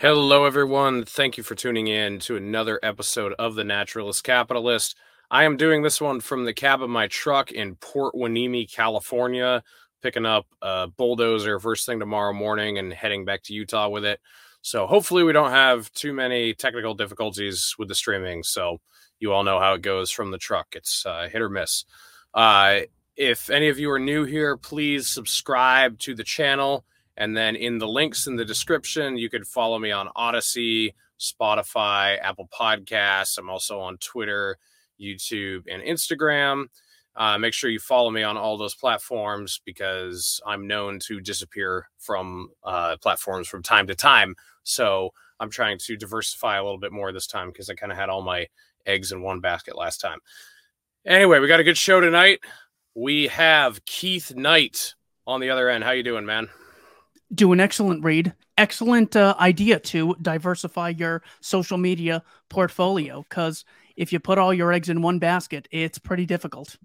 Hello, everyone. Thank you for tuning in to another episode of The Naturalist Capitalist. I am doing this one from the cab of my truck in Port Hueneme, California, picking up a bulldozer first thing tomorrow morning and heading back to Utah with it. So, hopefully, we don't have too many technical difficulties with the streaming. So, you all know how it goes from the truck. It's uh, hit or miss. Uh, if any of you are new here, please subscribe to the channel and then in the links in the description, you could follow me on Odysee, Spotify, Apple Podcasts. I'm also on Twitter, YouTube, and Instagram. Uh, make sure you follow me on all those platforms because I'm known to disappear from uh, platforms from time to time. So I'm trying to diversify a little bit more this time because I kind of had all my eggs in one basket last time. Anyway, we got a good show tonight. We have Keith Knight on the other end. How you doing, man? Do an excellent read. Excellent uh, idea to diversify your social media portfolio because if you put all your eggs in one basket, it's pretty difficult.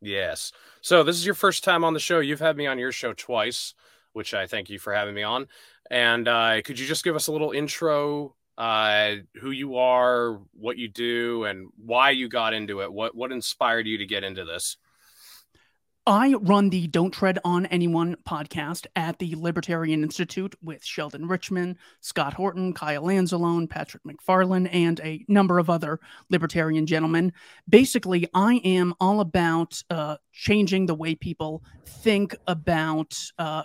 Yes. So this is your first time on the show. You've had me on your show twice, which I thank you for having me on. And uh, could you just give us a little intro, uh, who you are, what you do, and why you got into it? What what inspired you to get into this? I run the Don't Tread on Anyone podcast at the Libertarian Institute with Sheldon Richman, Scott Horton, Kyle Anzalone, Patrick MacFarlane, and a number of other libertarian gentlemen. Basically, I am all about uh, changing the way people think about uh,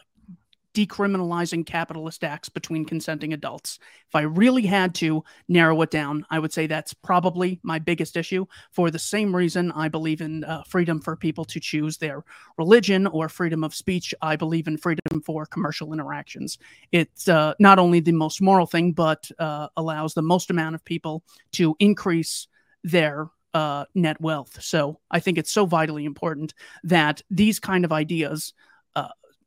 decriminalizing capitalist acts between consenting adults. If I really had to narrow it down, I would say that's probably my biggest issue for the same reason I believe in uh, freedom for people to choose their religion or freedom of speech. I believe in freedom for commercial interactions. It's uh, not only the most moral thing, but uh, allows the most amount of people to increase their uh, net wealth. So I think it's so vitally important that these kind of ideas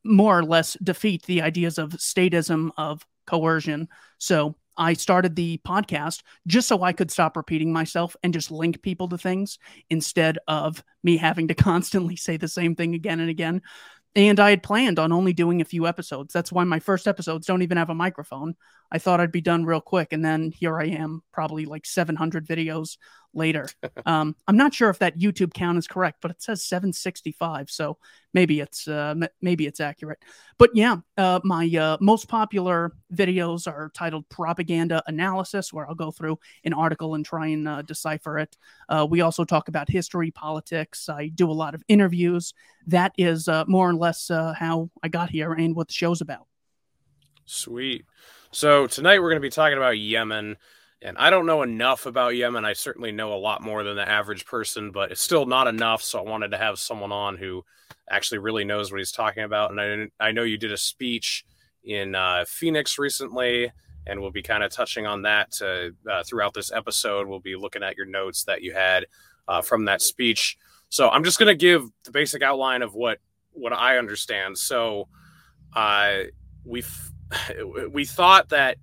more or less defeat the ideas of statism, of coercion. So I started the podcast just so I could stop repeating myself and just link people to things instead of me having to constantly say the same thing again and again. And I had planned on only doing a few episodes. That's why my first episodes don't even have a microphone. I thought I'd be done real quick. And then here I am, probably like 700 videos later. um, I'm not sure if that YouTube count is correct, but it says 765, so maybe it's uh, maybe it's accurate. But yeah, uh, my uh, most popular videos are titled "Propaganda Analysis," where I'll go through an article and try and uh, decipher it. Uh, we also talk about history, politics. I do a lot of interviews. That is uh, more or less how I got here and what the show's about. Sweet. So tonight we're going to be talking about Yemen. And I don't know enough about Yemen. I certainly know a lot more than the average person, but it's still not enough. So I wanted to have someone on who actually really knows what he's talking about. And I, I know you did a speech in uh, Phoenix recently, and we'll be kind of touching on that uh, throughout this episode. We'll be looking at your notes that you had uh, from that speech. So I'm just going to give the basic outline of what what I understand. So uh, we we thought that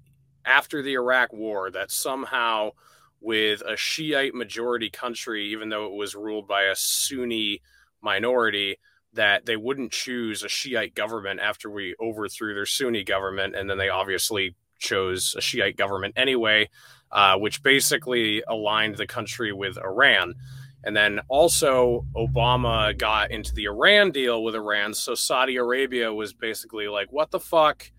after the Iraq War that somehow, with a Shiite majority country, even though it was ruled by a Sunni minority, that they wouldn't choose a Shiite government after we overthrew their Sunni government. And then they obviously chose a Shiite government anyway, uh, which basically aligned the country with Iran. And then also, Obama got into the Iran deal with Iran. So Saudi Arabia was basically like, what the fuck?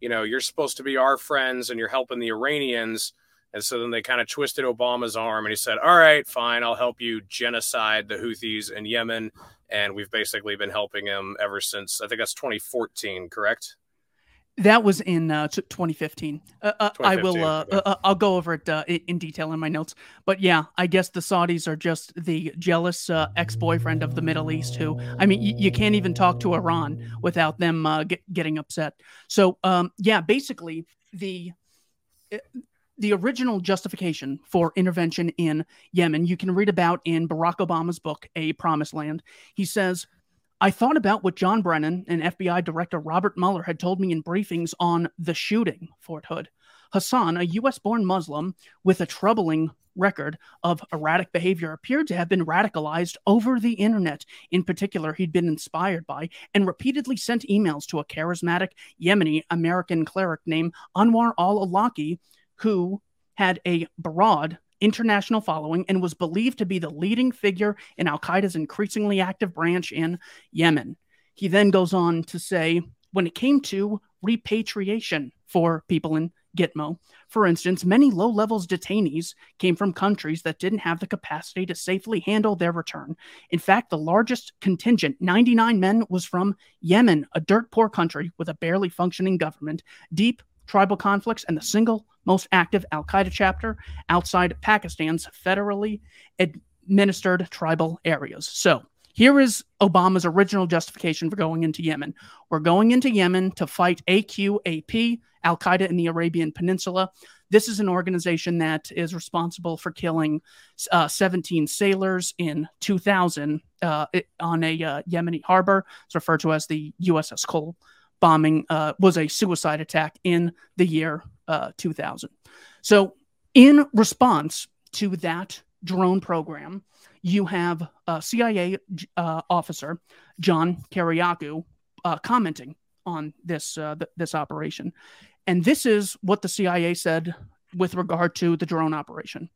You know, you're supposed to be our friends and you're helping the Iranians. And so then they kind of twisted Obama's arm and he said, All right, fine, I'll help you genocide the Houthis in Yemen. And we've basically been helping him ever since, I think that's 2014, correct? That was in uh, 2015. Uh, uh, 2015. I will. Uh, uh, uh, I'll go over it in detail in my notes. But yeah, I guess the Saudis are just the jealous ex-boyfriend of the Middle East. Who, I mean, y- you can't even talk to Iran without them get- getting upset. So, um, yeah, basically the the original justification for intervention in Yemen you can read about in Barack Obama's book, A Promised Land. He says I thought about what John Brennan and FBI Director Robert Mueller had told me in briefings on the shooting, Fort Hood. Hassan, a US born Muslim with a troubling record of erratic behavior, appeared to have been radicalized over the internet. In particular, he'd been inspired by and repeatedly sent emails to a charismatic Yemeni American cleric named Anwar al Awlaki, who had a broad international following and was believed to be the leading figure in Al Qaeda's increasingly active branch in Yemen. He then goes on to say, when it came to repatriation for people in Gitmo. For instance, many low levels detainees came from countries that didn't have the capacity to safely handle their return. In fact, the largest contingent, 99 men, was from Yemen, a dirt poor country with a barely functioning government, deep tribal conflicts, and the single most active Al Qaeda chapter outside Pakistan's federally administered tribal areas. So, here is Obama's original justification for going into Yemen. We're going into Yemen to fight AQAP, Al Qaeda in the Arabian Peninsula. This is an organization that is responsible for killing uh, 17 sailors in 2000 uh, on a uh, Yemeni harbor. It's referred to as the USS Cole bombing, uh, was a suicide attack in the year uh, 2000. So, in response to that drone program, you have a CIA uh, officer, John Kiriakou, uh, commenting on this uh, th- this operation, and this is what the CIA said with regard to the drone operation.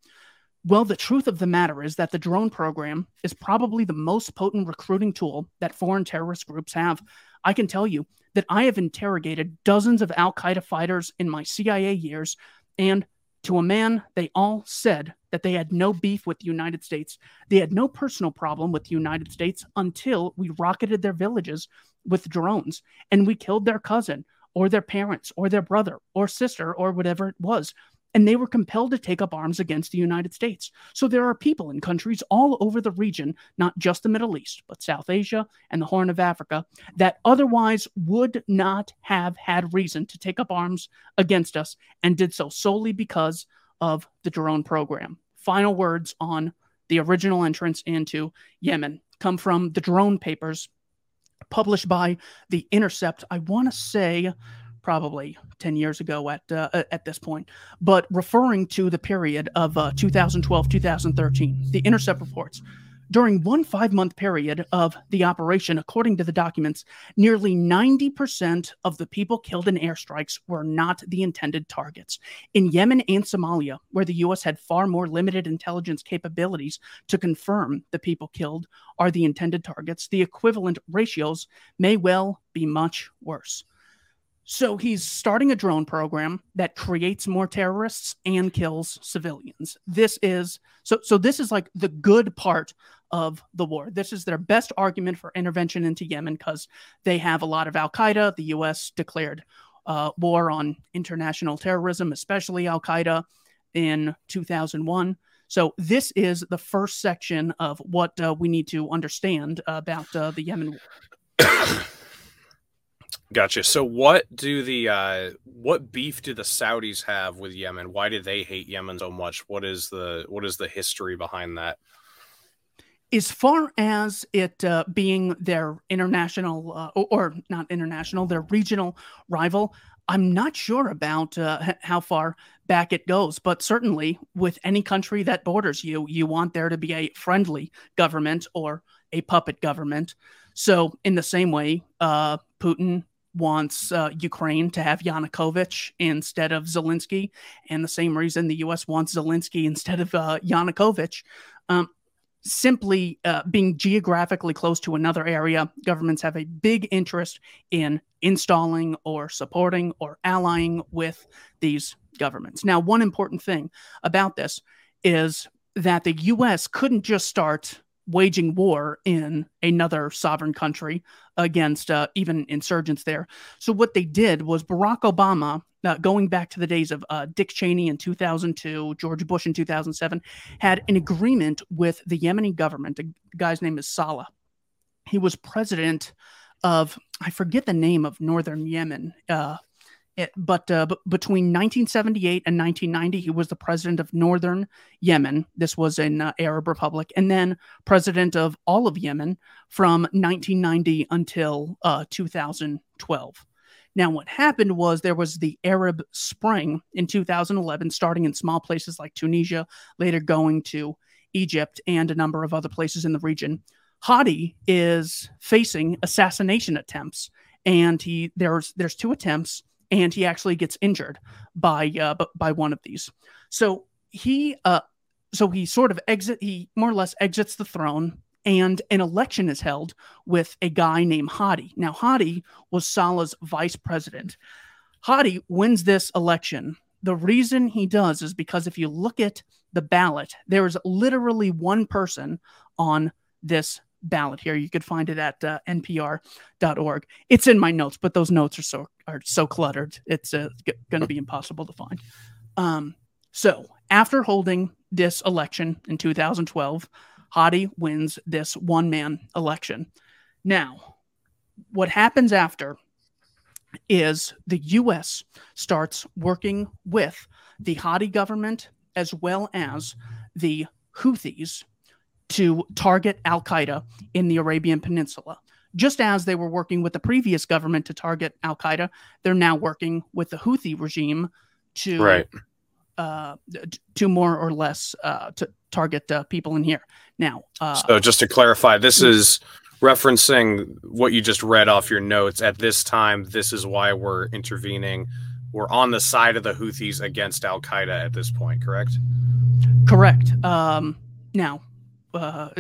Well, the truth of the matter is that the drone program is probably the most potent recruiting tool that foreign terrorist groups have. I can tell you that I have interrogated dozens of Al Qaeda fighters in my CIA years, and to a man, they all said that they had no beef with the United States. They had no personal problem with the United States until we rocketed their villages with drones and we killed their cousin or their parents or their brother or sister or whatever it was and they were compelled to take up arms against the United States. So there are people in countries all over the region, not just the Middle East, but South Asia and the Horn of Africa, that otherwise would not have had reason to take up arms against us and did so solely because of the drone program. Final words on the original entrance into Yemen come from the drone papers published by The Intercept. I want to say probably 10 years ago at uh, at this point but referring to the period of uh, 2012 2013 the intercept reports during one five month period of the operation according to the documents nearly 90% of the people killed in airstrikes were not the intended targets. In yemen and somalia where the us had far more limited intelligence capabilities to confirm the people killed are the intended targets the equivalent ratios may well be much worse so he's starting a drone program that creates more terrorists and kills civilians. This is so so this is like the good part of the war. This is their best argument for intervention into Yemen because they have a lot of Al Qaeda. The U.S. declared uh, war on international terrorism, especially Al Qaeda, in 2001. So this is the first section of what uh, we need to understand about uh, the Yemen war. Gotcha. So what do the uh what beef do the Saudis have with Yemen? Why do they hate Yemen so much? What is the what is the history behind that? As far as it uh, being their international uh, or, not international, their regional rival, I'm not sure about uh, how far back it goes, but certainly with any country that borders you, you want there to be a friendly government or a puppet government. So, in the same way, uh, Putin wants uh, Ukraine to have Yanukovych instead of Zelensky, and the same reason the U.S. wants Zelensky instead of uh, Yanukovych. Um, simply uh, being geographically close to another area, governments have a big interest in installing or supporting or allying with these governments. Now, one important thing about this is that the U.S. couldn't just start waging war in another sovereign country against uh, even insurgents there. So what they did was Barack Obama, uh, going back to the days of uh, Dick Cheney in 2002, George Bush in 2007, had an agreement with the Yemeni government. A guy's name is Saleh. He was president of I forget the name of northern Yemen. It, but, uh, b- between 1978 and 1990, he was the president of Northern Yemen. This was an uh, Arab republic, and then president of all of Yemen from 1990 until uh, 2012. Now, what happened was there was the Arab Spring in 2011, starting in small places like Tunisia, later going to Egypt and a number of other places in the region. Hadi is facing assassination attempts, and he there's there's two attempts, and he actually gets injured by uh, by one of these. So he uh, so he sort of exit he more or less exits the throne and an election is held with a guy named Hadi. Now, Hadi was Saleh's vice president. Hadi wins this election. The reason he does is because if you look at the ballot, there is literally one person on this ballot here. You could find it at uh, npr.org. It's in my notes, but those notes are so are so cluttered. It's uh, going to be impossible to find. Um, so, after holding this election in 2012, Hadi wins this one man election. Now, what happens after is the US starts working with the Hadi government as well as the Houthis to target Al Qaeda in the Arabian Peninsula. Just as they were working with the previous government to target Al Qaeda, they're now working with the Houthi regime to right. uh, to more or less uh, to target uh, people in here. Now, uh, so just to clarify, this is referencing what you just read off your notes. At this time, this is why we're intervening. We're on the side of the Houthis against Al Qaeda at this point, correct? Correct. Um, now, uh,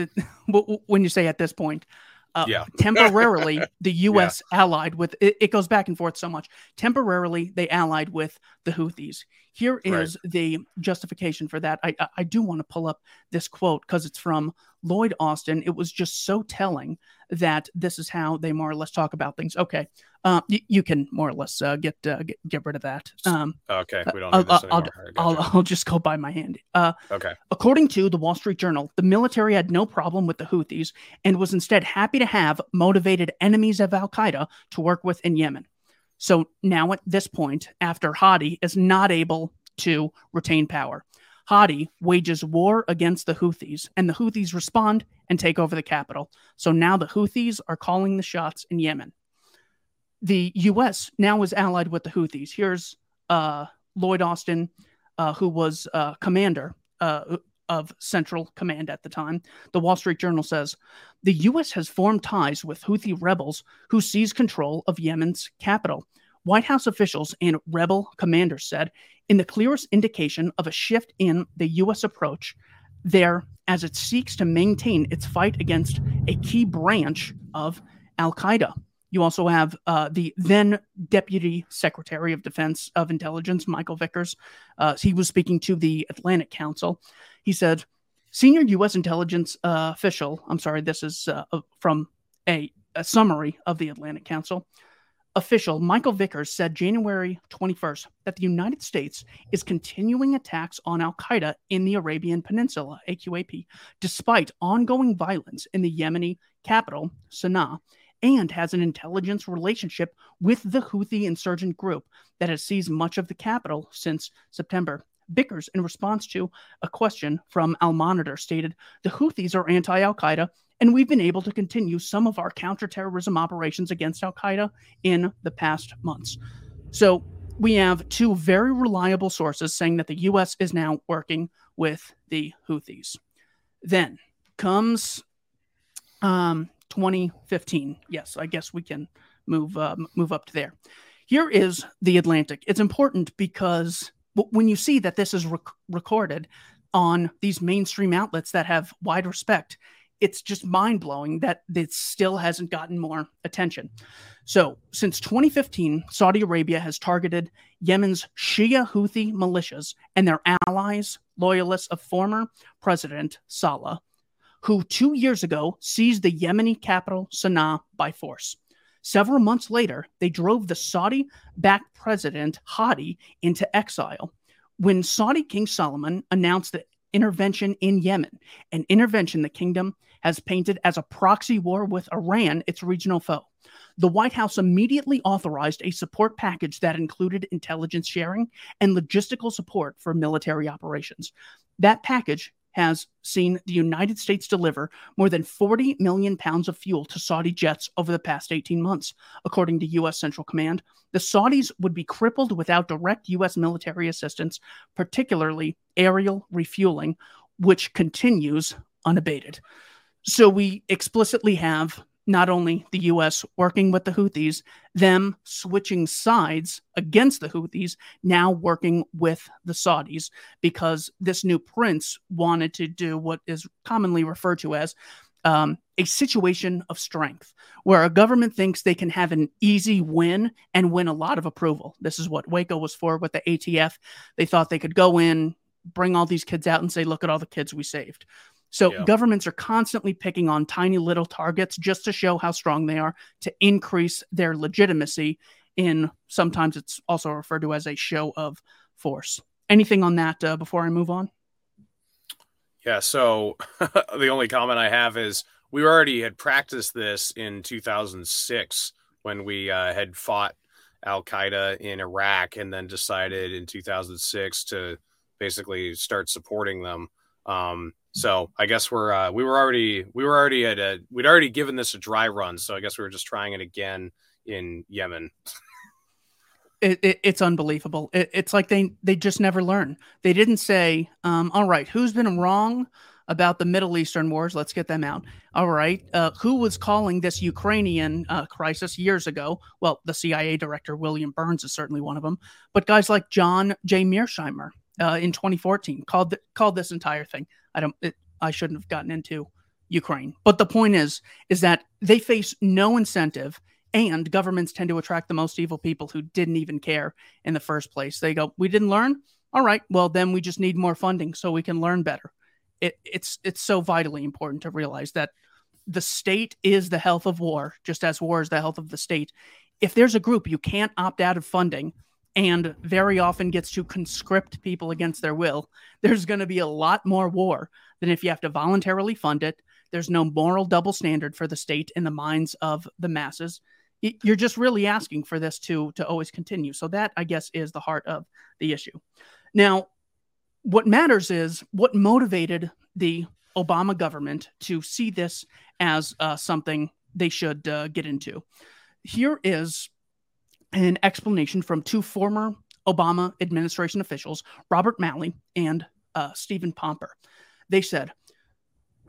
when you say at this point, uh, yeah. temporarily, the U.S. Yeah. allied with it, it, goes back and forth so much. Temporarily, they allied with the Houthis. Here is right. the justification for that. I, I do want to pull up this quote because it's from Lloyd Austin. It was just so telling that this is how they more or less talk about things. Okay, uh, y- you can more or less uh, get, uh, get, get rid of that. Um, okay, we don't. I'll, I'll, I'll, I'll, just go by my hand. Uh, okay. According to the Wall Street Journal, the military had no problem with the Houthis and was instead happy to have motivated enemies of Al Qaeda to work with in Yemen. So now at this point, after Hadi is not able to retain power, Hadi wages war against the Houthis, and the Houthis respond and take over the capital. So now the Houthis are calling the shots in Yemen. The U.S. now is allied with the Houthis. Here's uh, Lloyd Austin, uh, who was uh, commander uh, of Central Command at the time. The Wall Street Journal says the U.S. has formed ties with Houthi rebels who seize control of Yemen's capital. White House officials and rebel commanders said in the clearest indication of a shift in the U.S. approach there as it seeks to maintain its fight against a key branch of Al Qaeda. You also have uh, the then Deputy Secretary of Defense of Intelligence, Michael Vickers. Uh, he was speaking to the Atlantic Council. He said, Senior U.S. intelligence uh, official, I'm sorry, this is uh, from a, a summary of the Atlantic Council official Michael Vickers said January 21st that the United States is continuing attacks on Al Qaeda in the Arabian Peninsula, AQAP, despite ongoing violence in the Yemeni capital, Sana'a, and has an intelligence relationship with the Houthi insurgent group that has seized much of the capital since September. Vickers, in response to a question from Al Monitor, stated the Houthis are anti Al Qaeda and we've been able to continue some of our counterterrorism operations against Al Qaeda in the past months. So we have two very reliable sources saying that the U.S. is now working with the Houthis. Then comes um, 2015. Yes, I guess we can move uh, move up to there. Here is the Atlantic. It's important because when you see that this is rec- recorded on these mainstream outlets that have wide respect, it's just mind blowing that it still hasn't gotten more attention. So, since 2015, Saudi Arabia has targeted Yemen's Shia Houthi militias and their allies, loyalists of former President Saleh, who two years ago seized the Yemeni capital, Sana'a, by force. Several months later, they drove the Saudi backed president Hadi into exile when Saudi King Salman announced the intervention in Yemen, an intervention the kingdom has painted as a proxy war with Iran, its regional foe. the White House immediately authorized a support package that included intelligence sharing and logistical support for military operations. That package has seen the United States deliver more than 40 million pounds of fuel to Saudi jets over the past 18 months. According to U.S. Central Command, the Saudis would be crippled without direct U.S. military assistance, particularly aerial refueling, which continues unabated. So we explicitly have not only the US working with the Houthis, them switching sides against the Houthis, now working with the Saudis, because this new prince wanted to do what is commonly referred to as um, a situation of strength, where a government thinks they can have an easy win and win a lot of approval. This is what Waco was for with the ATF. They thought they could go in, bring all these kids out, and say, look at all the kids we saved. So yeah. governments are constantly picking on tiny little targets just to show how strong they are to increase their legitimacy in sometimes it's also referred to as a show of force. Anything on that uh, before I move on? Yeah, so the only comment I have is we already had practiced this in 2006 when we uh, had fought Al Qaeda in Iraq and then decided in 2006 to basically start supporting them. Um, so I guess we're uh, we were already we were already at a we'd already given this a dry run. So I guess we were just trying it again in Yemen. It, it, it's unbelievable. It, it's like they they just never learn. They didn't say, um, "All right, who's been wrong about the Middle Eastern wars? Let's get them out." All right, uh, who was calling this Ukrainian uh, crisis years ago? Well, the CIA director William Burns is certainly one of them. But guys like John J. Mearsheimer uh, in 2014 called called this entire thing. I don't. It, I shouldn't have gotten into Ukraine. But the point is, is that they face no incentive, and governments tend to attract the most evil people who didn't even care in the first place. They go, "We didn't learn. All right, well then we just need more funding so we can learn better." It, it's it's so vitally important to realize that the state is the health of war, just as war is the health of the state. If there's a group you can't opt out of funding, and very often gets to conscript people against their will, there's going to be a lot more war than if you have to voluntarily fund it. There's no moral double standard for the state in the minds of the masses. You're just really asking for this to to always continue. So that I guess is the heart of the issue. Now, what matters is what motivated the Obama government to see this as uh, something they should uh, get into. Here is an explanation from two former Obama administration officials, Robert Malley and uh, Stephen Pomper. They said,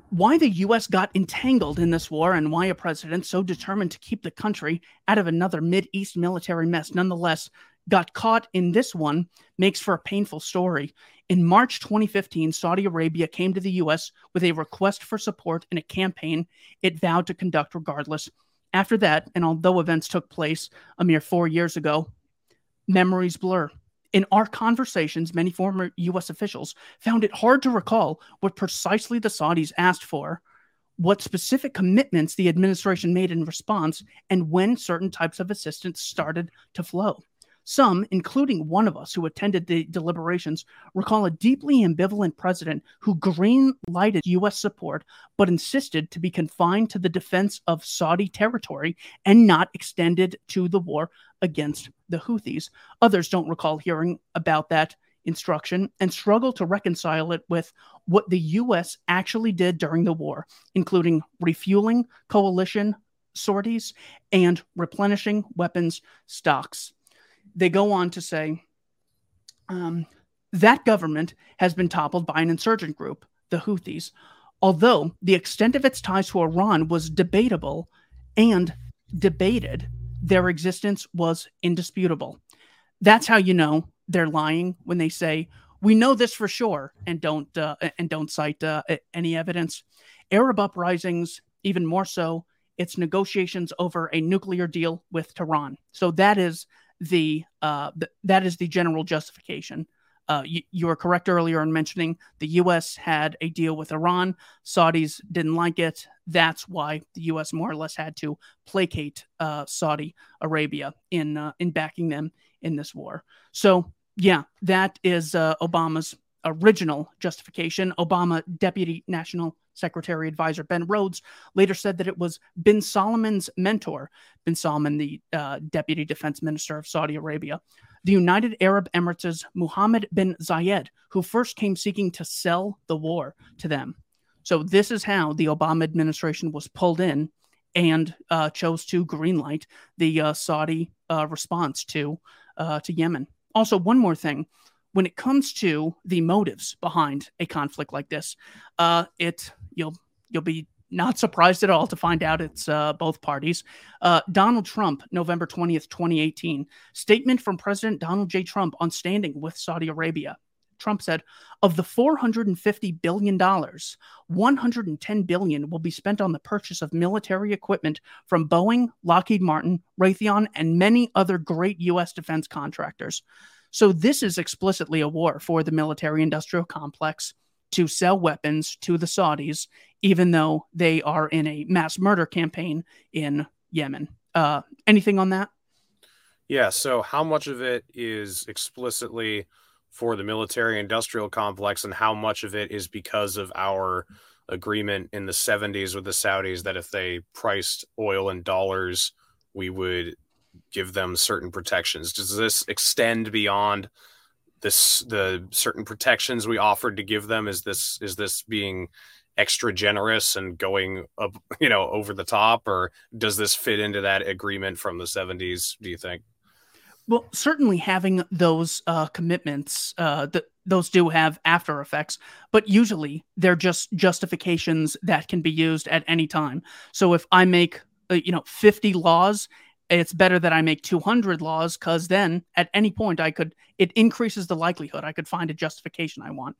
why the U.S. got entangled in this war and why a president so determined to keep the country out of another Mid-East military mess nonetheless got caught in this one makes for a painful story. In March 2015, Saudi Arabia came to the U.S. with a request for support in a campaign it vowed to conduct regardless after that, and although events took place a mere four years ago, memories blur. In our conversations, many former U.S. officials found it hard to recall what precisely the Saudis asked for, what specific commitments the administration made in response, and when certain types of assistance started to flow. Some, including one of us who attended the deliberations, recall a deeply ambivalent president who green lighted U.S. support but insisted to be confined to the defense of Saudi territory and not extended to the war against the Houthis. Others don't recall hearing about that instruction and struggle to reconcile it with what the U.S. actually did during the war, including refueling coalition sorties and replenishing weapons stocks they go on to say um, that government has been toppled by an insurgent group, the Houthis, although the extent of its ties to Iran was debatable and debated, their existence was indisputable. That's how you know they're lying when they say we know this for sure and don't uh, and don't cite uh, any evidence. Arab uprisings, even more so, it's negotiations over a nuclear deal with Tehran. So that is the, uh, th- that is the general justification. Uh, you, you, were correct earlier in mentioning the U.S. had a deal with Iran. Saudis didn't like it. That's why the U.S. more or less had to placate uh, Saudi Arabia in uh, in backing them in this war. So yeah, that is uh, Obama's original justification, Obama Deputy National Secretary Advisor Ben Rhodes later said that it was bin Salman's mentor, bin Salman, the uh, Deputy Defense Minister of Saudi Arabia, the United Arab Emirates' Mohammed bin Zayed, who first came seeking to sell the war to them. So, this is how the Obama administration was pulled in and uh, chose to greenlight the uh, Saudi uh, response to, uh, to Yemen. Also, one more thing when it comes to the motives behind a conflict like this, uh, it you'll you'll be not surprised at all to find out it's uh, both parties. Uh, Donald Trump, November 20th, 2018, statement from President Donald J. Trump on standing with Saudi Arabia. Trump said, of the 450 billion dollars, 110 billion will be spent on the purchase of military equipment from Boeing, Lockheed Martin, Raytheon, and many other great U.S. defense contractors. So this is explicitly a war for the military industrial complex to sell weapons to the Saudis, even though they are in a mass murder campaign in Yemen. Uh, anything on that? Yeah. So, how much of it is explicitly for the military industrial complex, and how much of it is because of our agreement in the 70s with the Saudis that if they priced oil in dollars, we would give them certain protections? Does this extend beyond this the certain protections we offered to give them? Is this is this being extra generous and going up, you know, over the top, or does this fit into that agreement from the 70s, do you think? Well, certainly having those uh, commitments, uh, that those do have after effects, but usually they're just justifications that can be used at any time. So if I make, uh, you know, 50 laws it's better that I make 200 laws because then at any point I could, it increases the likelihood I could find a justification I want.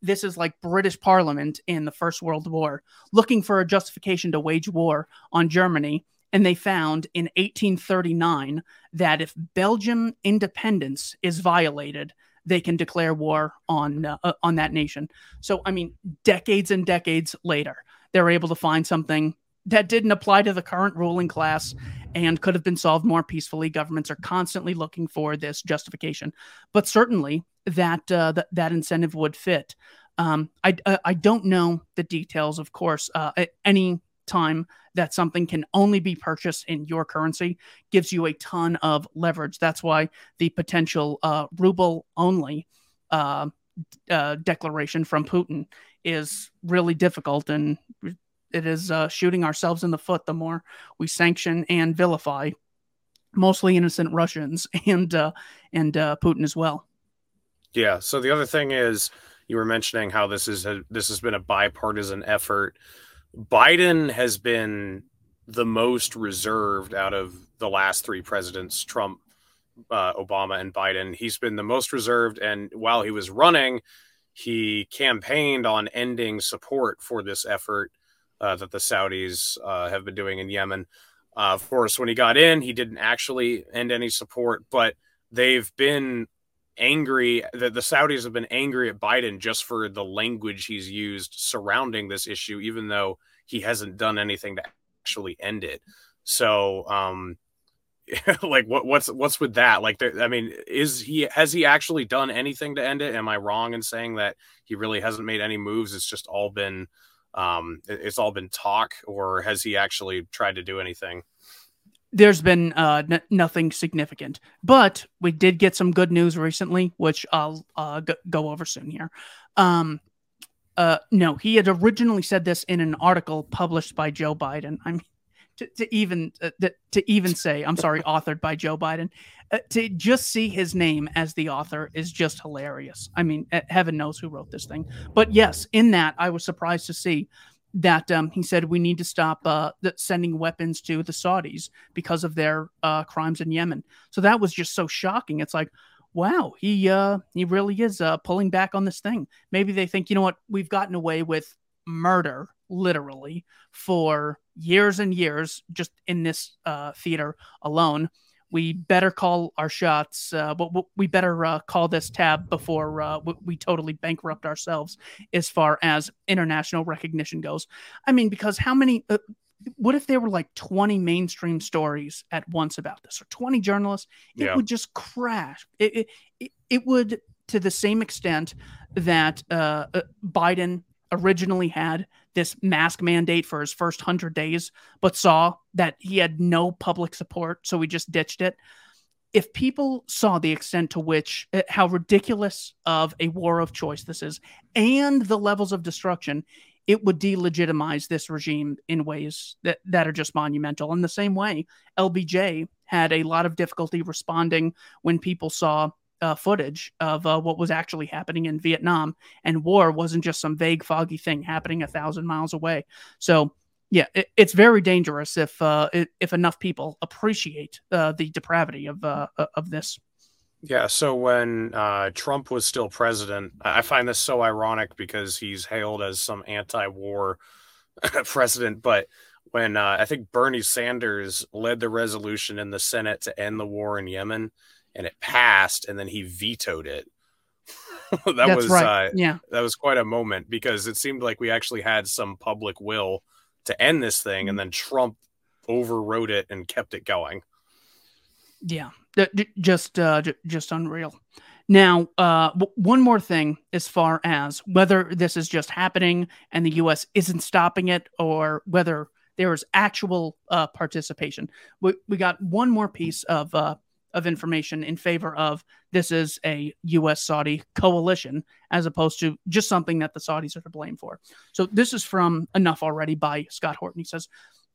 This is like British Parliament in the First World War looking for a justification to wage war on Germany. And they found in 1839 that if Belgium independence is violated, they can declare war on uh, on that nation. So I mean, decades and decades later, they're able to find something that didn't apply to the current ruling class and could have been solved more peacefully. Governments are constantly looking for this justification, but certainly that uh, that, that incentive would fit. Um, I uh, I don't know the details, of course. Uh, any time that something can only be purchased in your currency gives you a ton of leverage. That's why the potential uh, ruble only uh, uh, declaration from Putin is really difficult and it is uh, shooting ourselves in the foot the more we sanction and vilify mostly innocent Russians and uh, and uh, Putin as well. Yeah. So the other thing is, you were mentioning how this is a, this has been a bipartisan effort. Biden has been the most reserved out of the last three presidents, Trump, uh, Obama, and Biden. He's been the most reserved, and while he was running, he campaigned on ending support for this effort uh, that the Saudis uh, have been doing in Yemen. Uh, of course, when he got in, he didn't actually end any support, but they've been angry that the Saudis have been angry at Biden just for the language he's used surrounding this issue, even though he hasn't done anything to actually end it. So, um, like what what's what's with that? Like, I mean, is he has he actually done anything to end it? Am I wrong in saying that he really hasn't made any moves? It's just all been um, it's all been talk, or has he actually tried to do anything? There's been uh, n- nothing significant, but we did get some good news recently, which I'll uh, g- go over soon here. Um, uh, no, he had originally said this in an article published by Joe Biden. I'm to, to even uh, to even say, I'm sorry, authored by Joe Biden. Uh, to just see his name as the author is just hilarious. I mean, heaven knows who wrote this thing. But yes, in that, I was surprised to see that um, he said we need to stop uh, sending weapons to the Saudis because of their uh, crimes in Yemen. So that was just so shocking. It's like, wow, he uh, he really is uh, pulling back on this thing. Maybe they think, you know what, we've gotten away with murder literally for years and years just in this uh, theater alone we better call our shots. Uh, we better uh, call this tab before uh, we totally bankrupt ourselves as far as international recognition goes. I mean, because how many? Uh, what if there were like 20 mainstream stories at once about this, or 20 journalists? It yeah. would just crash. It, it, it, it would to the same extent that uh, uh, Biden originally had this mask mandate for his first 100 days, but saw that he had no public support, so we just ditched it. If people saw the extent to which, uh, how ridiculous of a war of choice this is, and the levels of destruction, it would delegitimize this regime in ways that, that are just monumental. In the same way, LBJ had a lot of difficulty responding when people saw uh, footage of uh, what was actually happening in Vietnam, and war wasn't just some vague, foggy thing happening a thousand miles away. So, yeah, it, it's very dangerous if uh, if enough people appreciate uh, the depravity of uh, of this. Yeah. So when uh, Trump was still president, I find this so ironic because he's hailed as some anti-war president, but when I think Bernie Sanders led the resolution in the Senate to end the war in Yemen and it passed, and then he vetoed it. that That's was right. uh, yeah, that was quite a moment because it seemed like we actually had some public will to end this thing, mm-hmm. and then Trump overrode it and kept it going. Yeah, just uh, just unreal. Now, uh, one more thing as far as whether this is just happening and the U.S. isn't stopping it, or whether there is actual uh, participation. We, we got one more piece of uh, of information in favor of this is a US Saudi coalition as opposed to just something that the Saudis are to blame for. So this is from Enough Already by Scott Horton. He says,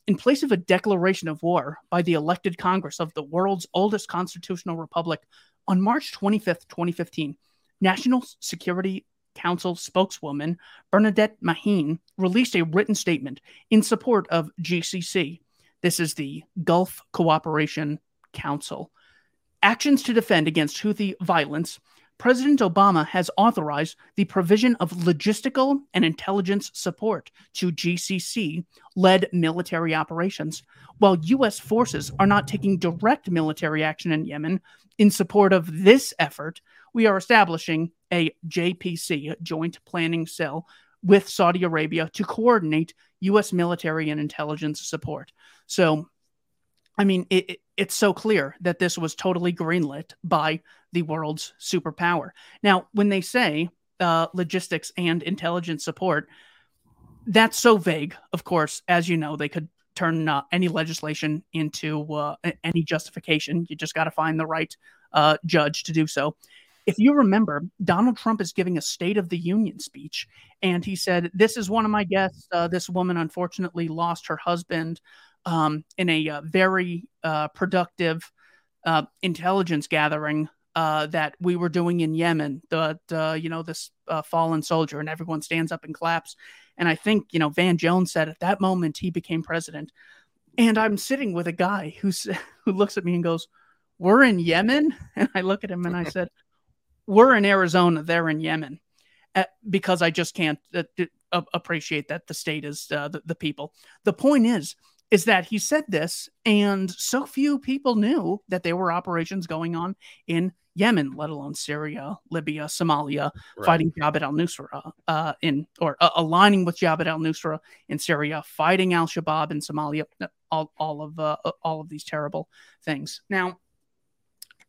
in place of a declaration of war by the elected Congress of the world's oldest constitutional republic on March 25th, 2015, National Security Council spokeswoman Bernadette Meehan released a written statement in support of GCC. This is the Gulf Cooperation Council actions to defend against Houthi violence, President Obama has authorized the provision of logistical and intelligence support to GCC led military operations. While U.S. forces are not taking direct military action in Yemen in support of this effort, we are establishing a JPC, Joint Planning Cell, with Saudi Arabia to coordinate U.S. military and intelligence support. So, I mean, it, it's so clear that this was totally greenlit by the world's superpower. Now, when they say uh, logistics and intelligence support, that's so vague. Of course, as you know, they could turn uh, any legislation into uh, any justification. You just got to find the right uh, judge to do so. If you remember, Donald Trump is giving a State of the Union speech, and he said, This is one of my guests. Uh, this woman unfortunately lost her husband um, in a uh, very uh, productive uh, intelligence gathering uh, that we were doing in Yemen. The, you know this uh, fallen soldier, and everyone stands up and claps. And I think you know Van Jones said at that moment he became president. And I'm sitting with a guy who's who looks at me and goes, "We're in Yemen," and I look at him and I said, "We're in Arizona. They're in Yemen." Because I just can't uh, appreciate that the state is uh, the, the people. The point is, is that he said this, and so few people knew that there were operations going on in Yemen, let alone Syria, Libya, Somalia, right. fighting Jabhat al-Nusra uh, in or uh, aligning with Jabhat al-Nusra in Syria, fighting al-Shabaab in Somalia, all, all of uh, all of these terrible things. Now,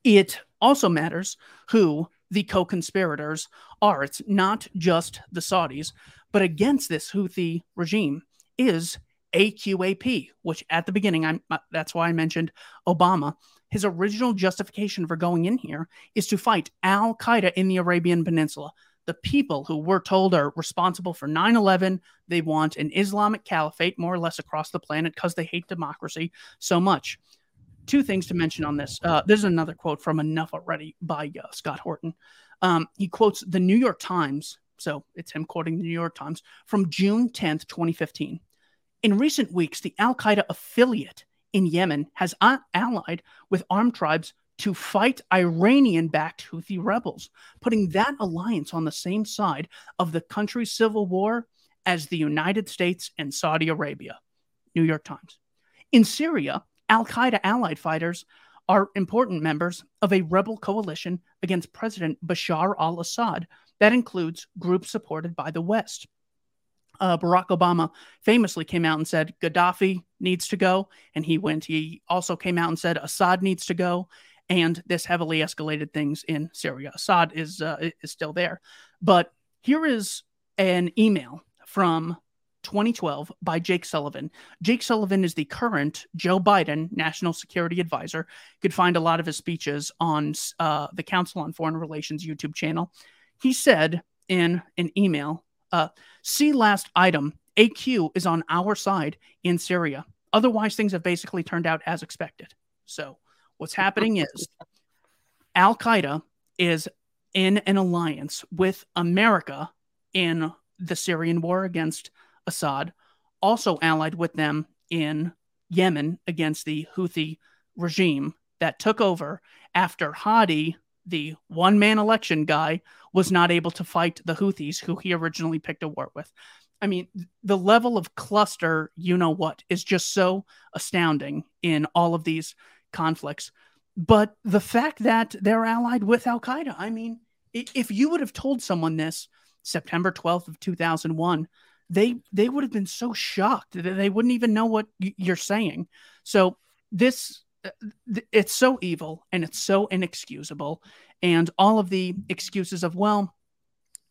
it also matters who the co-conspirators are. It's not just the Saudis, but against this Houthi regime is AQAP, which at the beginning, I'm uh, that's why I mentioned Obama. His original justification for going in here is to fight Al Qaeda in the Arabian Peninsula. The people who we're told are responsible for 9 11, they want an Islamic caliphate more or less across the planet because they hate democracy so much. Two things to mention on this. Uh, there's another quote from Enough Already by uh, Scott Horton. Um, he quotes the New York Times, so it's him quoting the New York Times from June 10th, 2015. In recent weeks, the Al Qaeda affiliate in Yemen has allied with armed tribes to fight Iranian backed Houthi rebels, putting that alliance on the same side of the country's civil war as the United States and Saudi Arabia. New York Times. In Syria, Al Qaeda allied fighters are important members of a rebel coalition against President Bashar al Assad that includes groups supported by the West uh, Barack Obama famously came out and said Gaddafi needs to go, and he went. He also came out and said Assad needs to go, and this heavily escalated things in Syria. Assad is uh, is still there, but here is an email from 2012 by Jake Sullivan. Jake Sullivan is the current Joe Biden national security advisor. You could find a lot of his speeches on uh, the Council on Foreign Relations YouTube channel. He said in an email, uh, see last item, AQ is on our side in Syria. Otherwise, things have basically turned out as expected. So, what's happening is Al Qaeda is in an alliance with America in the Syrian war against Assad, also allied with them in Yemen against the Houthi regime that took over after Hadi, the one man election guy, was not able to fight the Houthis, who he originally picked a war with. I mean, the level of cluster, you know what, is just so astounding in all of these conflicts. But the fact that they're allied with Al Qaeda, I mean, if you would have told someone this September 12th of 2001, they they would have been so shocked that they wouldn't even know what you're saying. So this it's so evil and it's so inexcusable and all of the excuses of well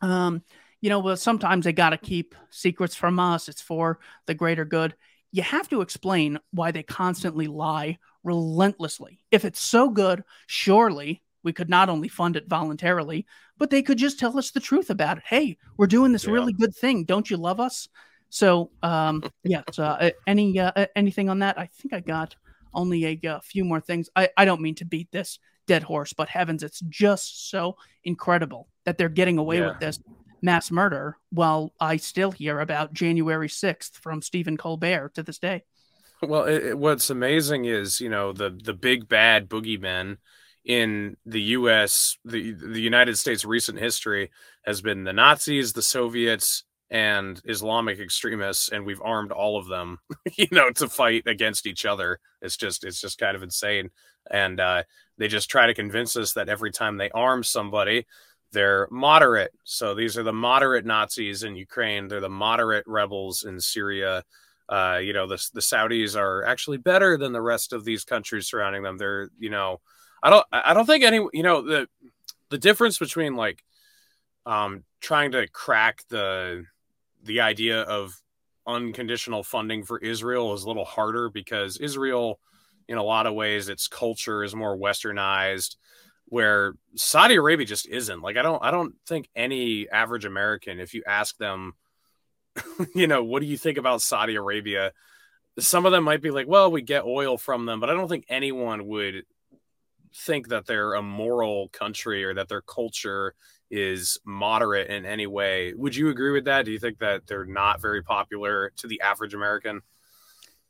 um you know well sometimes they got to keep secrets from us it's for the greater good you have to explain why they constantly lie relentlessly if it's so good surely we could not only fund it voluntarily, but they could just tell us the truth about it. Hey, we're doing this yeah. really good thing. Don't you love us? So, um, yeah. So, uh, any uh, anything on that? I think I got only a, a uh, few more things. I, I don't mean to beat this dead horse, but heavens, it's just so incredible that they're getting away yeah. with this mass murder while I still hear about January 6th from Stephen Colbert to this day. Well, it, it, what's amazing is, you know, the the big bad boogeymen in the U.S. the the United States recent history has been the Nazis, the Soviets, and Islamic extremists, and we've armed all of them, you know, to fight against each other. It's just it's just kind of insane, and uh, they just try to convince us that every time they arm somebody, they're moderate. So these are the moderate Nazis in Ukraine. They're the moderate rebels in Syria. Uh, you know, the the Saudis are actually better than the rest of these countries surrounding them. They're you know I don't I don't think any you know the the difference between like um trying to crack the the idea of unconditional funding for Israel is a little harder because Israel in a lot of ways its culture is more westernized where Saudi Arabia just isn't. Like I don't I don't think any average American if you ask them you know, what do you think about Saudi Arabia? Some of them might be like, well, we get oil from them, but I don't think anyone would think that they're a moral country or that their culture is moderate in any way. Would you agree with that? Do you think that they're not very popular to the average American?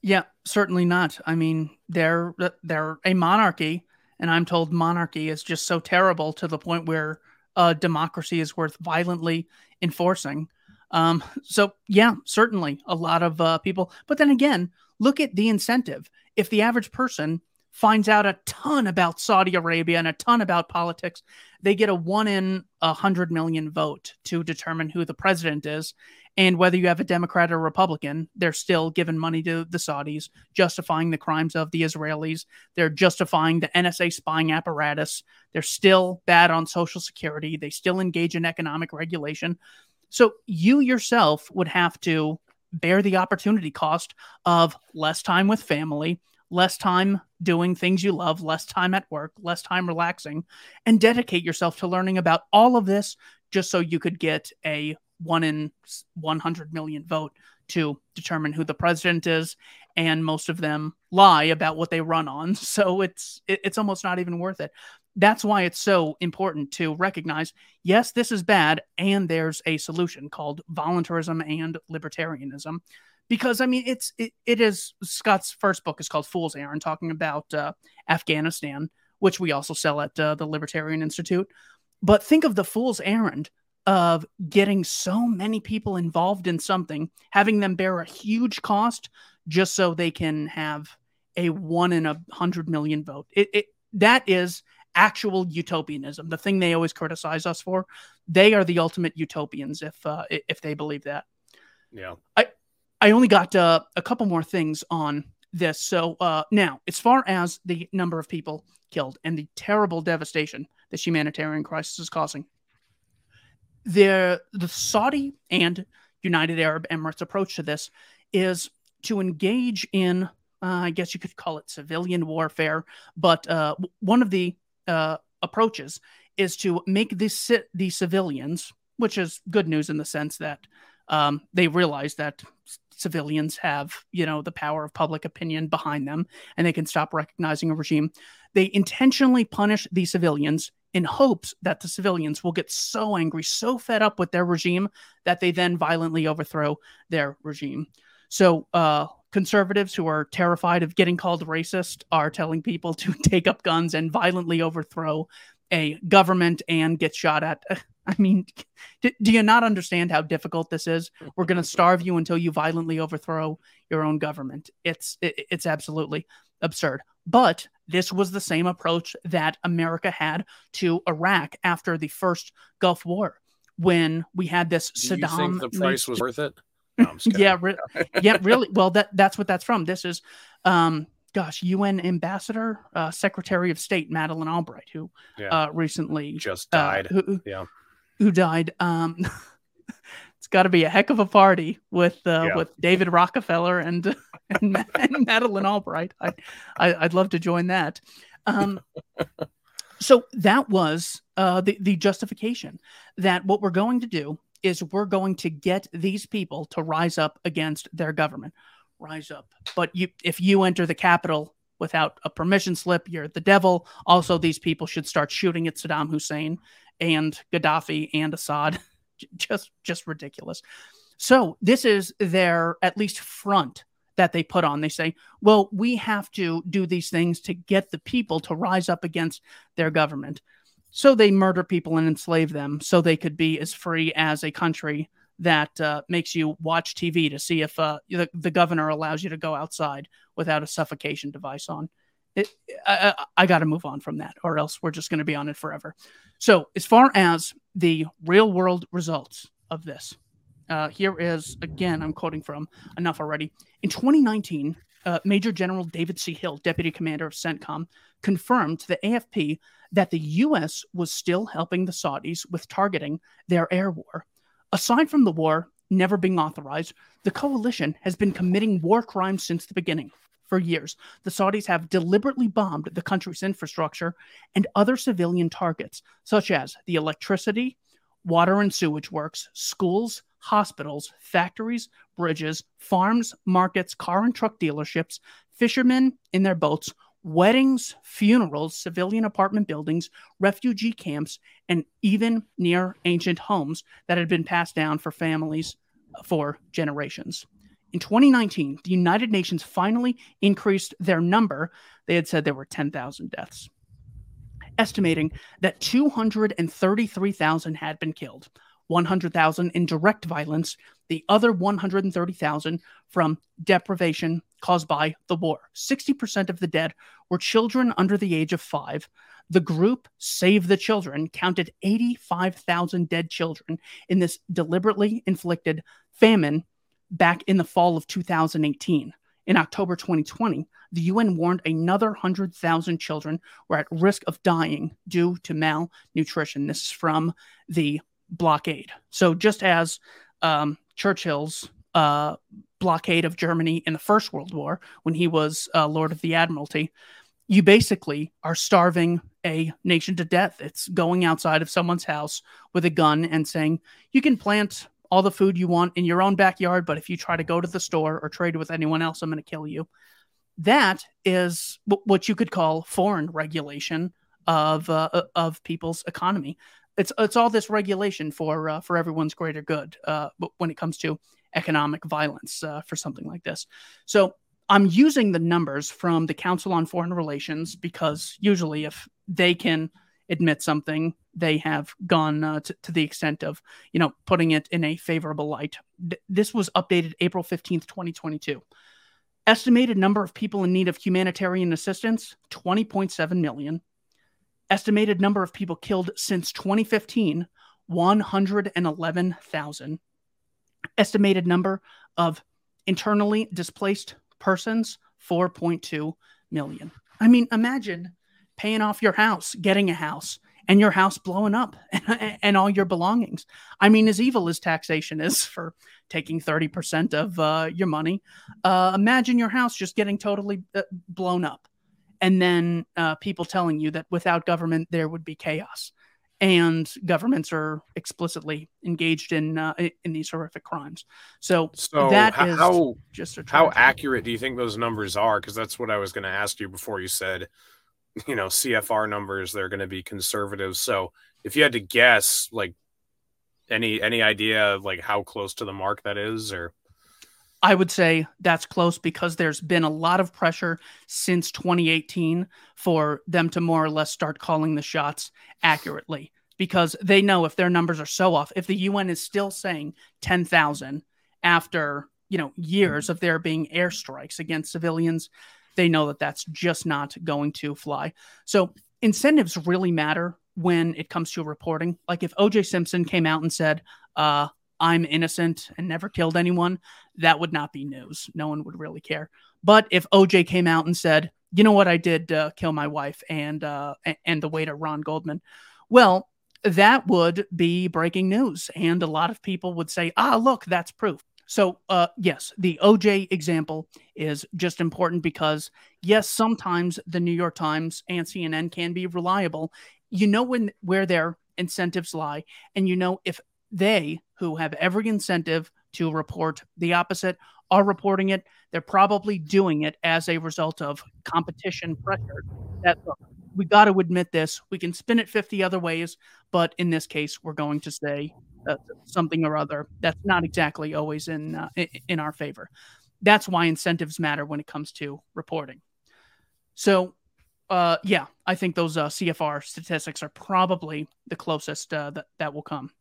Yeah, certainly not. I mean, they're they're a monarchy, and I'm told monarchy is just so terrible to the point where uh, democracy is worth violently enforcing. Um, so yeah, certainly a lot of uh, people. But then again, look at the incentive. If the average person finds out a ton about Saudi Arabia and a ton about politics. They get a one in a hundred million vote to determine who the president is. And whether you have a Democrat or Republican, they're still giving money to the Saudis, justifying the crimes of the Israelis. They're justifying the NSA spying apparatus. They're still bad on Social Security. They still engage in economic regulation. So you yourself would have to bear the opportunity cost of less time with family, less time doing things you love, less time at work, less time relaxing, and dedicate yourself to learning about all of this just so you could get a one in 100 million vote to determine who the president is. And most of them lie about what they run on. So it's, it's almost not even worth it. That's why it's so important to recognize yes, this is bad, and there's a solution called voluntarism and libertarianism because I mean it's it, it is Scott's first book is called Fool's Errand, talking about uh, Afghanistan, which we also sell at uh, the Libertarian Institute. But think of the fool's errand of getting so many people involved in something, having them bear a huge cost just so they can have a one in a hundred million vote. It, it that is actual utopianism, the thing they always criticize us for. They are the ultimate utopians if uh, if they believe that. Yeah. I I only got uh, a couple more things on this. So uh, now, as far as the number of people killed and the terrible devastation this humanitarian crisis is causing, the the Saudi and United Arab Emirates approach to this is to engage in, uh, I guess you could call it civilian warfare, but uh, one of the uh, approaches is to make these the civilians, which is good news in the sense that um, they realize that civilians have, you know, the power of public opinion behind them, and they can stop recognizing a regime. They intentionally punish these civilians in hopes that the civilians will get so angry, so fed up with their regime that they then violently overthrow their regime. So, uh, conservatives who are terrified of getting called racist are telling people to take up guns and violently overthrow a government and get shot at. I mean, do, do you not understand how difficult this is? We're going to starve you until you violently overthrow your own government. It's it, it's absolutely absurd. But this was the same approach that America had to Iraq after the first Gulf War, when we had this Do Saddam. You think the price was worth it? No, yeah, re- yeah, really. Well, that that's what that's from. This is, um, gosh, UN Ambassador, uh, Secretary of State Madeleine Albright, who Yeah. uh, recently just uh, died. who, Yeah. who died. Um, it's got to be a heck of a party with uh, Yeah. with David Rockefeller and and, and Madeleine Albright. I, I I'd love to join that. Um, so that was uh, the the justification that what we're going to do is we're going to get these people to rise up against their government. Rise up, but you if you enter the Capitol without a permission slip, you're the devil. Also, these people should start shooting at Saddam Hussein and Gaddafi and Assad. Just just ridiculous. So this is their at least front that they put on. They say, well, we have to do these things to get the people to rise up against their government. So they murder people and enslave them so they could be as free as a country that uh, makes you watch TV to see if uh, the, the governor allows you to go outside without a suffocation device on. It, I, I, I got to move on from that, or else we're just going to be on it forever. So, as far as the real world results of this, uh, here is again, I'm quoting from enough already. In 2019, uh, Major General David C. Hill, deputy commander of CENTCOM, confirmed to the AFP that the U.S. was still helping the Saudis with targeting their air war. Aside from the war never being authorized, the coalition has been committing war crimes since the beginning. For years, the Saudis have deliberately bombed the country's infrastructure and other civilian targets, such as the electricity, water and sewage works, schools, hospitals, factories, bridges, farms, markets, car and truck dealerships, fishermen in their boats, weddings, funerals, civilian apartment buildings, refugee camps, and even near ancient homes that had been passed down for families for generations. In 2019, the United Nations finally increased their number. They had said there were 10,000 deaths, estimating that 233,000 had been killed, 100,000 in direct violence, the other 130,000 from deprivation caused by the war. 60% of the dead were children under the age of five. The group Save the Children counted 85,000 dead children in this deliberately inflicted famine back in the fall of 2018. In October 2020, the UN warned another 100,000 children were at risk of dying due to malnutrition. This is from the blockade. So, just as um, Churchill's uh, blockade of Germany in the First World War, when he was uh, Lord of the Admiralty, you basically are starving a nation to death. It's going outside of someone's house with a gun and saying, you can plant all the food you want in your own backyard, but if you try to go to the store or trade with anyone else, I'm going to kill you. That is w- what you could call foreign regulation of uh, of people's economy. It's it's all this regulation for uh, for everyone's greater good uh, when it comes to economic violence uh, for something like this. So I'm using the numbers from the Council on Foreign Relations because usually if they can admit something, they have gone uh, to, to the extent of you know putting it in a favorable light. Th- this was updated April 15th, 2022. Estimated number of people in need of humanitarian assistance 20.7 million. Estimated number of people killed since 2015 111,000. Estimated number of internally displaced persons 4.2 million. I mean, imagine paying off your house, getting a house, and your house blowing up and, all your belongings. I mean, as evil as taxation is for taking 30% of uh, your money, uh, imagine your house just getting totally uh, blown up. And then uh, people telling you that without government, there would be chaos. And governments are explicitly engaged in uh, in these horrific crimes. So, so that how, is how, just a how accurate do you think those numbers are? Because that's what I was going to ask you before you said you know CFR numbers they're going to be conservative. So if you had to guess, like any any idea of like how close to the mark that is, or I would say that's close because there's been a lot of pressure since 2018 for them to more or less start calling the shots accurately because they know if their numbers are so off, if the UN is still saying 10,000 after, you know, years of there being airstrikes against civilians, they know that that's just not going to fly. So incentives really matter when it comes to reporting. Like if OJ Simpson came out and said, uh, I'm innocent and never killed anyone, that would not be news. No one would really care. But if OJ came out and said, you know what, I did uh, kill my wife and uh, and the waiter Ron Goldman, well, that would be breaking news, and a lot of people would say, ah, look, that's proof. So, uh, yes, the OJ example is just important because, yes, sometimes the New York Times and CNN can be reliable. You know when where their incentives lie, and you know if they, who have every incentive to report the opposite, are reporting it, they're probably doing it as a result of competition pressure. That look, we got to admit this. We can spin it 50 other ways, but in this case, we're going to say uh, something or other that's not exactly always in uh, in our favor. That's why incentives matter when it comes to reporting. So, uh, yeah, I think those uh, CFR statistics are probably the closest uh, that that will come.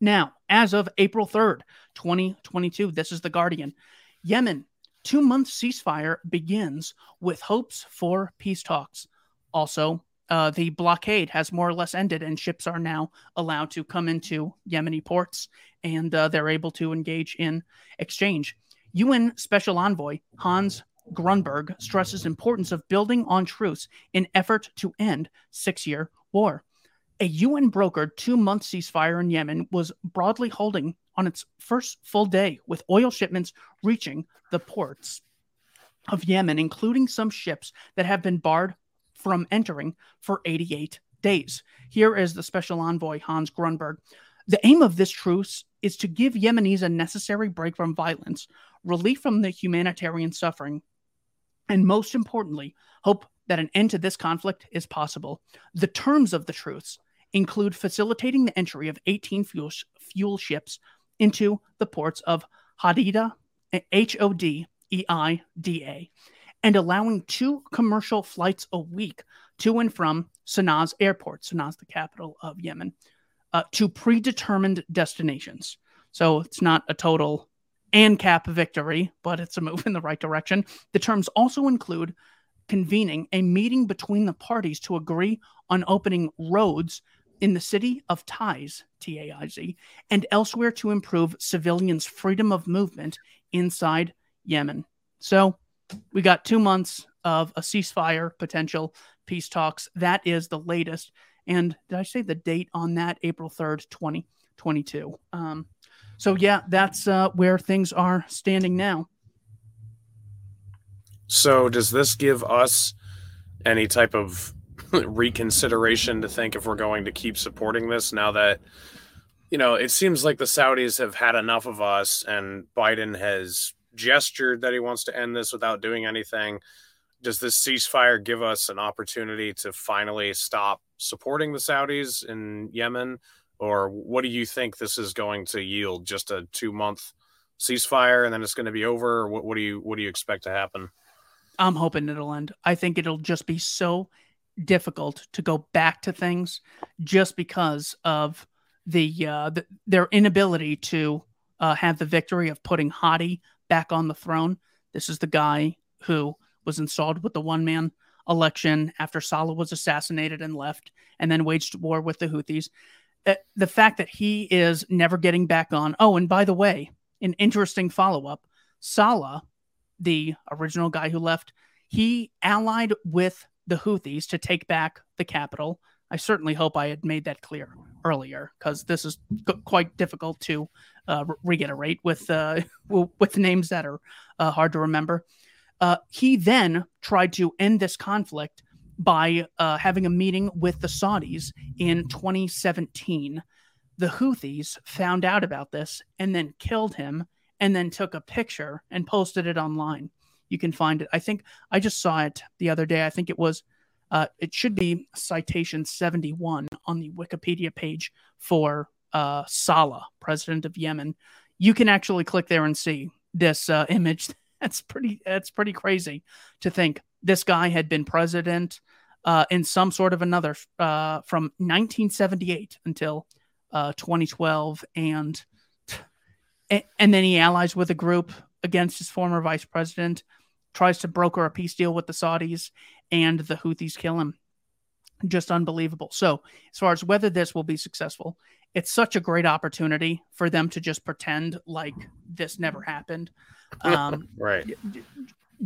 Now, as of April 3rd, 2022, this is The Guardian. Yemen, two month ceasefire begins with hopes for peace talks. Also, uh, the blockade has more or less ended, and ships are now allowed to come into Yemeni ports and uh, they're able to engage in exchange. UN Special Envoy Hans Grundberg stresses importance of building on truce in effort to end six-year war. A UN brokered two-month ceasefire in Yemen was broadly holding on its first full day, with oil shipments reaching the ports of Yemen, including some ships that have been barred from entering for 88 days. Here is the special envoy, Hans Grundberg. The aim of this truce is to give Yemenis a necessary break from violence, relief from the humanitarian suffering, and most importantly, hope that an end to this conflict is possible. The terms of the truce include facilitating the entry of 18 fuel, fuel ships into the ports of Hodeida, H O D E I D A, and allowing two commercial flights a week to and from Sanaa's airport, Sanaa's the capital of Yemen, uh, to predetermined destinations. So it's not a total ANCAP victory, but it's a move in the right direction. The terms also include convening a meeting between the parties to agree on opening roads in the city of Taiz, T A I Z, and elsewhere to improve civilians' freedom of movement inside Yemen. So we got two months of a ceasefire potential peace talks. That is the latest. And did I say the date on that? April 3rd, 2022. Um, so, yeah, that's uh, where things are standing now. So, does this give us any type of reconsideration to think if we're going to keep supporting this now that, you know, it seems like the Saudis have had enough of us and Biden has gestured that he wants to end this without doing anything. Does this ceasefire give us an opportunity to finally stop supporting the Saudis in Yemen? Or what do you think this is going to yield? Just a two month ceasefire and then it's going to be over? What, what do you what do you expect to happen? I'm hoping it'll end. I think it'll just be so difficult to go back to things just because of the, uh, the their inability to uh, have the victory of putting Hadi back on the throne. This is the guy who was installed with the one man election after Saleh was assassinated and left, and then waged war with the Houthis. Uh, the fact that he is never getting back on. Oh, and by the way, an interesting follow up Saleh, the original guy who left, he allied with the Houthis to take back the capital, I certainly hope I had made that clear earlier because this is quite difficult to uh, reiterate with uh, with names that are uh, hard to remember. Uh, he then tried to end this conflict by uh, having a meeting with the Saudis in 2017. The Houthis found out about this and then killed him and then took a picture and posted it online. You can find it. I think I just saw it the other day. I think it was, uh, it should be citation 71 on the Wikipedia page for uh, Saleh, president of Yemen. You can actually click there and see this uh, image. That's pretty. That's pretty crazy to think this guy had been president uh, in some sort of another uh, from 1978 until uh, 2012, and and then he allies with a group against his former vice president, tries to broker a peace deal with the Saudis, and the Houthis kill him. Just unbelievable. So, as far as whether this will be successful, it's such a great opportunity for them to just pretend like this never happened. Um, right.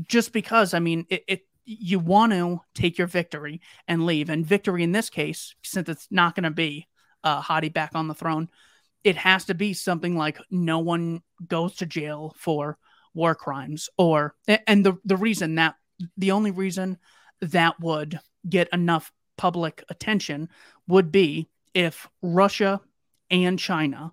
Just because, I mean, it, it you want to take your victory and leave, and victory in this case, since it's not going to be uh, Hadi back on the throne, it has to be something like no one goes to jail for war crimes or and the the reason that the only reason that would get enough public attention would be if Russia and China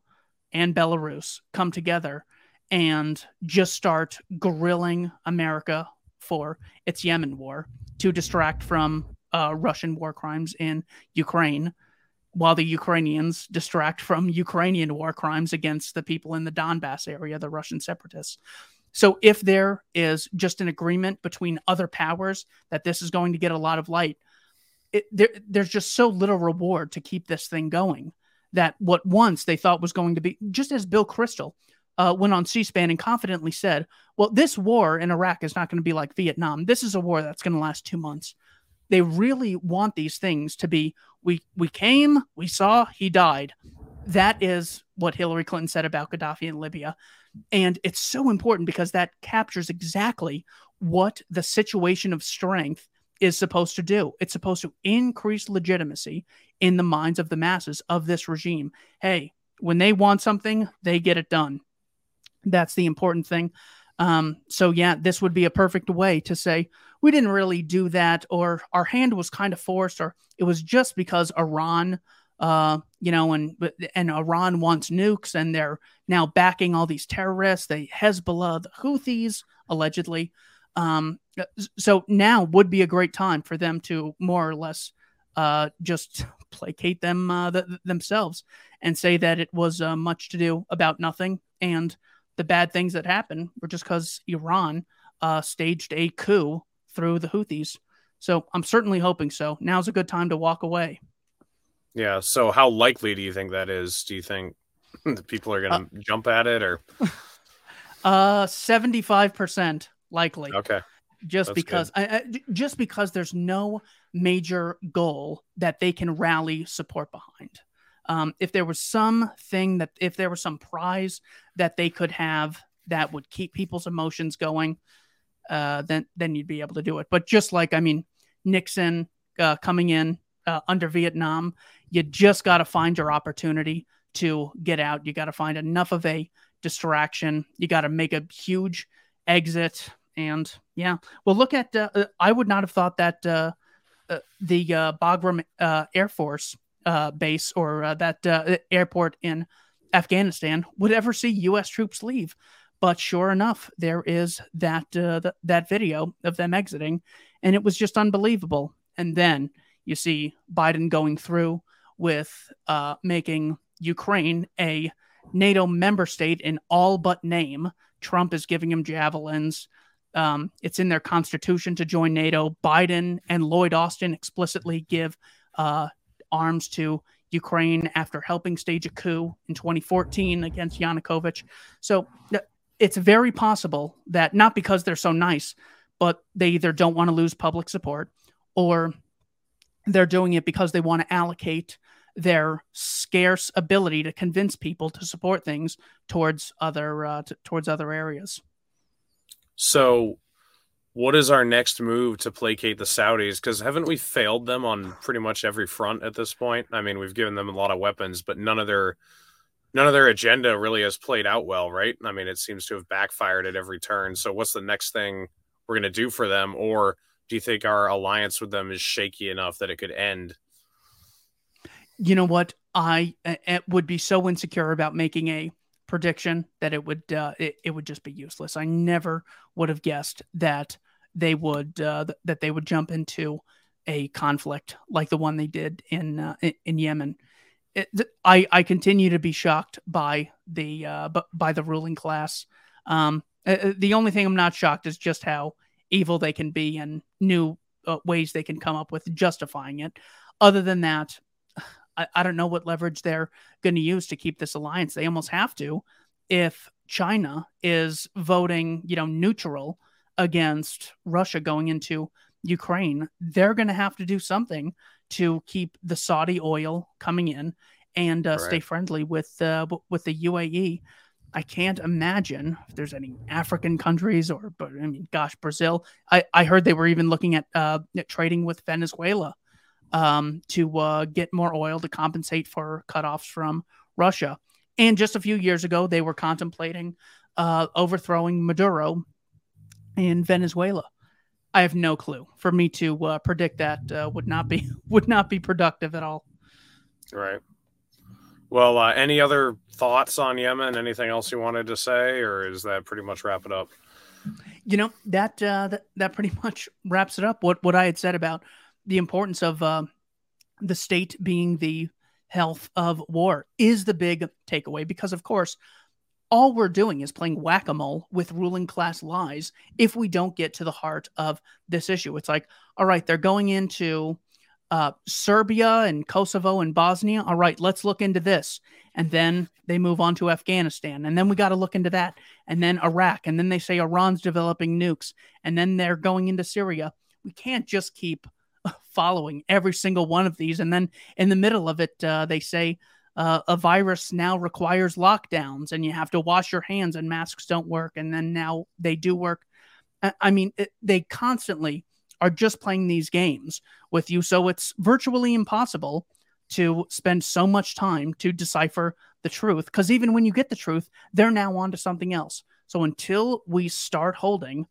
and Belarus come together and just start grilling America for its Yemen war to distract from uh, Russian war crimes in Ukraine while the Ukrainians distract from Ukrainian war crimes against the people in the Donbass area, the Russian separatists. So, if there is just an agreement between other powers that this is going to get a lot of light, it, there, there's just so little reward to keep this thing going that what once they thought was going to be, just as Bill Kristol uh, went on C SPAN and confidently said, Well, this war in Iraq is not going to be like Vietnam. This is a war that's going to last two months. They really want these things to be we we came, we saw, he died. That is what Hillary Clinton said about Gaddafi in Libya. And it's so important because that captures exactly what the situation of strength is supposed to do. It's supposed to increase legitimacy in the minds of the masses of this regime. Hey, when they want something, they get it done. That's the important thing. Um, so yeah, this would be a perfect way to say we didn't really do that, or our hand was kind of forced, or it was just because Iran, uh, you know, and and Iran wants nukes, and they're now backing all these terrorists, the Hezbollah, the Houthis, allegedly. Um, so now would be a great time for them to more or less uh, just placate them uh, th- themselves and say that it was uh, much to do about nothing and the bad things that happened were just because Iran uh, staged a coup through the Houthis. So I'm certainly hoping so. Now's a good time to walk away. Yeah. So how likely do you think that is? Do you think the people are going to uh, jump at it or? Uh, 75% likely. Okay. Just That's because I, I, just because there's no major goal that they can rally support behind. Um, if there was something that, if there was some prize that they could have that would keep people's emotions going, uh, then then you'd be able to do it. But just like I mean, Nixon uh, coming in uh, under Vietnam, you just got to find your opportunity to get out. You got to find enough of a distraction. You got to make a huge exit. And yeah, well, look at. Uh, uh, I would not have thought that uh, the Bagram Air Force uh, base or uh, that uh, airport in Afghanistan would ever see U.S. troops leave. But sure enough, there is that uh, th- that video of them exiting, and it was just unbelievable. And then you see Biden going through with uh, making Ukraine a NATO member state in all but name. Trump is giving him javelins. Um, it's in their constitution to join NATO. Biden and Lloyd Austin explicitly give uh, arms to Ukraine after helping stage a coup in 2014 against Yanukovych. So it's very possible that not because they're so nice, but they either don't want to lose public support or they're doing it because they want to allocate their scarce ability to convince people to support things towards other uh, t- towards other areas. So what is our next move to placate the Saudis? Because haven't we failed them on pretty much every front at this point? I mean, we've given them a lot of weapons, but none of their none of their agenda really has played out well, right? I mean, it seems to have backfired at every turn. So, what's the next thing we're going to do for them, or do you think our alliance with them is shaky enough that it could end? You know what? I would be so insecure about making a prediction that it would uh, it, it would just be useless. I never would have guessed that they would uh, th- that they would jump into a conflict like the one they did in uh, in Yemen. It, th- I I continue to be shocked by the uh, by the ruling class. Um, uh, uh, the only thing I'm not shocked is just how evil they can be and new uh, ways they can come up with justifying it. Other than that, I, I don't know what leverage they're going to use to keep this alliance. They almost have to if China is voting, you know, neutral against Russia going into Ukraine, they're going to have to do something to keep the Saudi oil coming in and uh, right. stay friendly with uh, with the UAE. I can't imagine if there's any African countries or, but I mean, gosh, Brazil. I, I heard they were even looking at, uh, at trading with Venezuela um, to uh, get more oil to compensate for cutoffs from Russia. And just a few years ago, they were contemplating uh, overthrowing Maduro in Venezuela. I have no clue. For me to uh, predict that uh, would not be would not be productive at all. Right. Well, uh, any other thoughts on Yemen? Anything else you wanted to say, or is that pretty much wrap it up? You know that uh, that that pretty much wraps it up. What what I had said about the importance of uh, the state being the health of war is the big takeaway because, of course, all we're doing is playing whack a mole with ruling class lies if we don't get to the heart of this issue. It's like, all right, they're going into uh, Serbia and Kosovo and Bosnia. All right, let's look into this. And then they move on to Afghanistan. And then we got to look into that. And then Iraq. And then they say Iran's developing nukes. And then they're going into Syria. We can't just keep following every single one of these. And then in the middle of it, uh, they say, uh, a virus now requires lockdowns and you have to wash your hands and masks don't work and then now they do work i mean it, they constantly are just playing these games with you. So it's virtually impossible to spend so much time to decipher the truth because even when you get the truth they're now on to something else. So until we start holding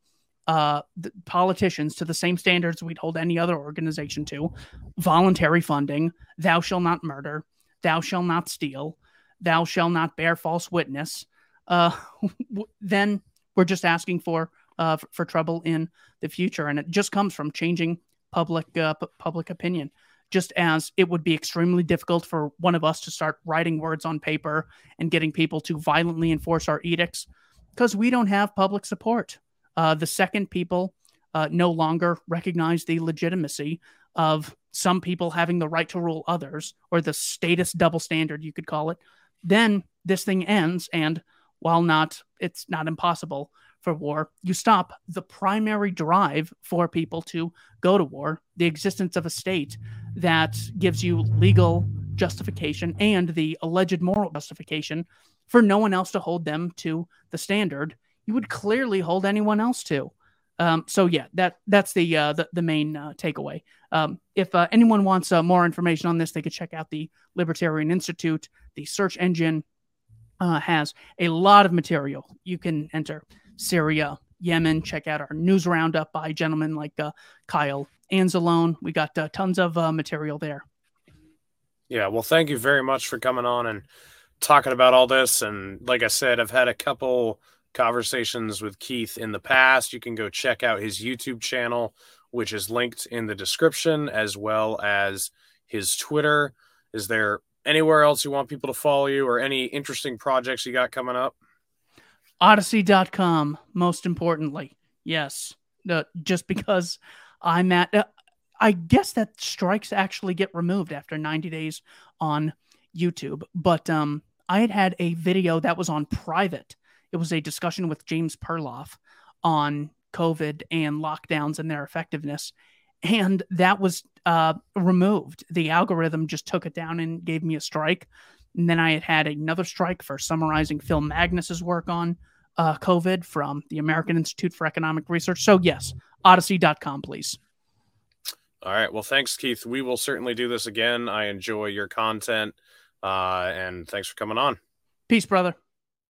uh, politicians to the same standards we'd hold any other organization to voluntary funding thou shall not murder thou shalt not steal, thou shalt not bear false witness, uh, then we're just asking for uh, for trouble in the future, and it just comes from changing public uh, p- public opinion. Just as it would be extremely difficult for one of us to start writing words on paper and getting people to violently enforce our edicts, because we don't have public support. Uh, the second people uh, no longer recognize the legitimacy of some people having the right to rule others, or the status double standard, you could call it, then this thing ends. And while not, it's not impossible for war, you stop the primary drive for people to go to war, the existence of a state that gives you legal justification and the alleged moral justification for no one else to hold them to the standard you would clearly hold anyone else to. Um, so yeah, that that's the uh, the, the main uh, takeaway. Um, if uh, anyone wants uh, more information on this, they could check out the Libertarian Institute. The search engine uh, has a lot of material. You can enter Syria, Yemen. Check out our news roundup by gentlemen like uh, Kyle Anzalone. We got tons of material there. Yeah, well, thank you very much for coming on and talking about all this. And like I said, I've had a couple conversations with Keith in the past. You can go check out his YouTube channel, which is linked in the description, as well as his Twitter. Is there anywhere else you want people to follow you or any interesting projects you got coming up? Odysee.com, most importantly. Yes. Uh, just because I'm at, uh, I guess that strikes actually get removed after 90 days on YouTube. But um, I had had a video that was on private it was a discussion with James Perloff on COVID and lockdowns and their effectiveness. And that was uh, removed. The algorithm just took it down and gave me a strike. And then I had had another strike for summarizing Phil Magness's work on uh, COVID from the American Institute for Economic Research. So, yes, Odysee.com, please. All right. Well, thanks, Keith. We will certainly do this again. I enjoy your content. Uh, and thanks for coming on. Peace, brother.